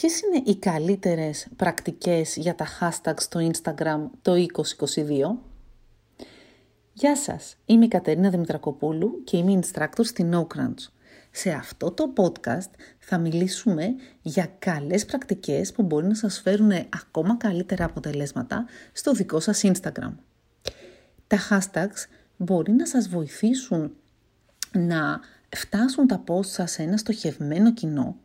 Ποιες είναι οι καλύτερες πρακτικές για τα hashtags στο Instagram το 2022? Γεια σας, είμαι η Κατερίνα Δημητρακοπούλου και είμαι instructor στη NoCrunch. Σε αυτό το podcast θα μιλήσουμε για καλές πρακτικές που μπορεί να σας φέρουν ακόμα καλύτερα αποτελέσματα στο δικό σας Instagram. Τα hashtags μπορεί να σας βοηθήσουν να φτάσουν τα posts σας σε ένα στοχευμένο κοινό,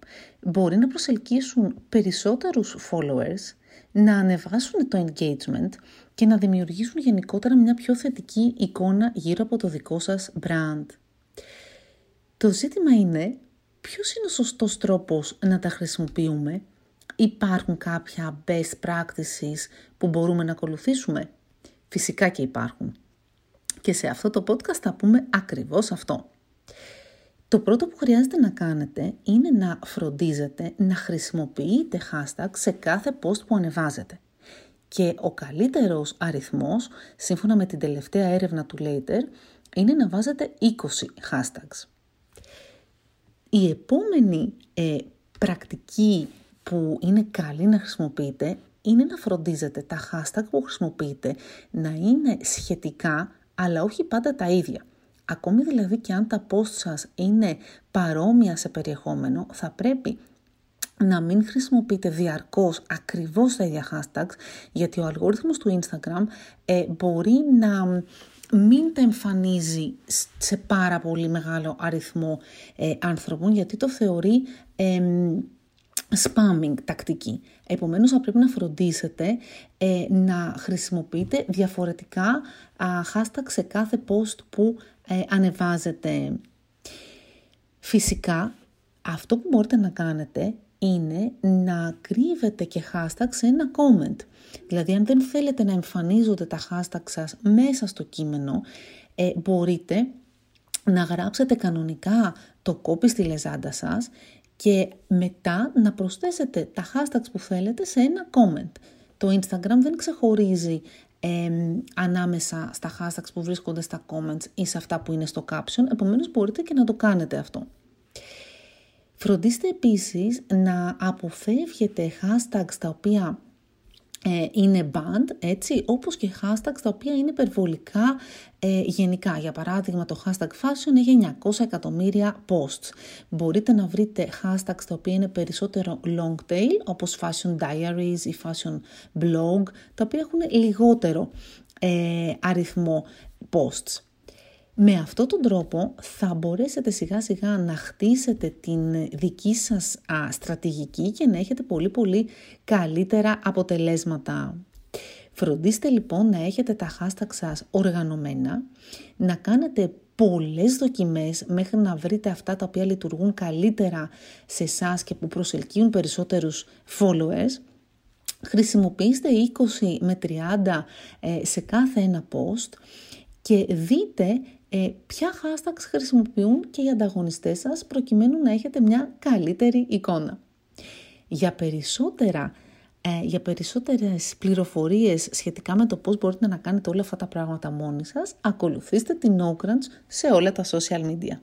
μπορεί να προσελκύσουν περισσότερους followers, να ανεβάσουν το engagement και να δημιουργήσουν γενικότερα μια πιο θετική εικόνα γύρω από το δικό σας brand. Το ζήτημα είναι ποιος είναι ο σωστός τρόπος να τα χρησιμοποιούμε. Υπάρχουν κάποια best practices που μπορούμε να ακολουθήσουμε; Φυσικά και υπάρχουν. Και σε αυτό το podcast θα πούμε ακριβώς αυτό. Το πρώτο που χρειάζεται να κάνετε είναι να φροντίζετε να χρησιμοποιείτε hashtag σε κάθε post που ανεβάζετε. Και ο καλύτερος αριθμός, σύμφωνα με την τελευταία έρευνα του Later, είναι να βάζετε 20 hashtags. Η επόμενη ε, πρακτική που είναι καλή να χρησιμοποιείτε είναι να φροντίζετε τα hashtag που χρησιμοποιείτε να είναι σχετικά αλλά όχι πάντα τα ίδια. Ακόμη δηλαδή και αν τα post σας είναι παρόμοια σε περιεχόμενο, θα πρέπει να μην χρησιμοποιείτε διαρκώς ακριβώς τα ίδια hashtags, γιατί ο αλγόριθμος του Instagram ε, μπορεί να μην τα εμφανίζει σε πάρα πολύ μεγάλο αριθμό ε, άνθρωπων, γιατί το θεωρεί spamming τακτική. Επομένως θα πρέπει να φροντίσετε ε, να χρησιμοποιείτε διαφορετικά α, hashtag σε κάθε post που ε, ανεβάζετε. Φυσικά αυτό που μπορείτε να κάνετε είναι να κρύβετε και hashtag σε ένα comment. Δηλαδή αν δεν θέλετε να εμφανίζονται τα hashtag σας μέσα στο κείμενο, ε, μπορείτε να γράψετε κανονικά το copy στη λεζάντα σας και μετά να προσθέσετε τα hashtags που θέλετε σε ένα comment. Το Instagram δεν ξεχωρίζει ανάμεσα στα hashtags που βρίσκονται στα comments ή σε αυτά που είναι στο caption, επομένως μπορείτε και να το κάνετε αυτό. Φροντίστε επίσης να αποφεύγετε hashtags τα οποία ε, είναι band, έτσι, όπως και hashtags τα οποία είναι υπερβολικά ε, γενικά. Για παράδειγμα, το hashtag fashion έχει 900 εκατομμύρια posts. Μπορείτε να βρείτε hashtags τα οποία είναι περισσότερο long tail, όπως fashion diaries ή fashion blog, τα οποία έχουν λιγότερο ε, αριθμό posts. Με αυτόν τον τρόπο θα μπορέσετε σιγά σιγά να χτίσετε την δική σας στρατηγική και να έχετε πολύ πολύ καλύτερα αποτελέσματα. Φροντίστε λοιπόν να έχετε τα hashtag σας οργανωμένα, να κάνετε πολλές δοκιμές μέχρι να βρείτε αυτά τα οποία λειτουργούν καλύτερα σε εσάς και που προσελκύουν περισσότερους followers. Χρησιμοποιήστε 20 με 30 ε, σε κάθε ένα post και δείτε ε, ποια hashtags χρησιμοποιούν και οι ανταγωνιστές σας προκειμένου να έχετε μια καλύτερη εικόνα; Για περισσότερα ε, για περισσότερες πληροφορίες σχετικά με το πώς μπορείτε να κάνετε όλα αυτά τα πράγματα μόνοι σας, ακολουθήστε την NoCrunch σε όλα τα social media.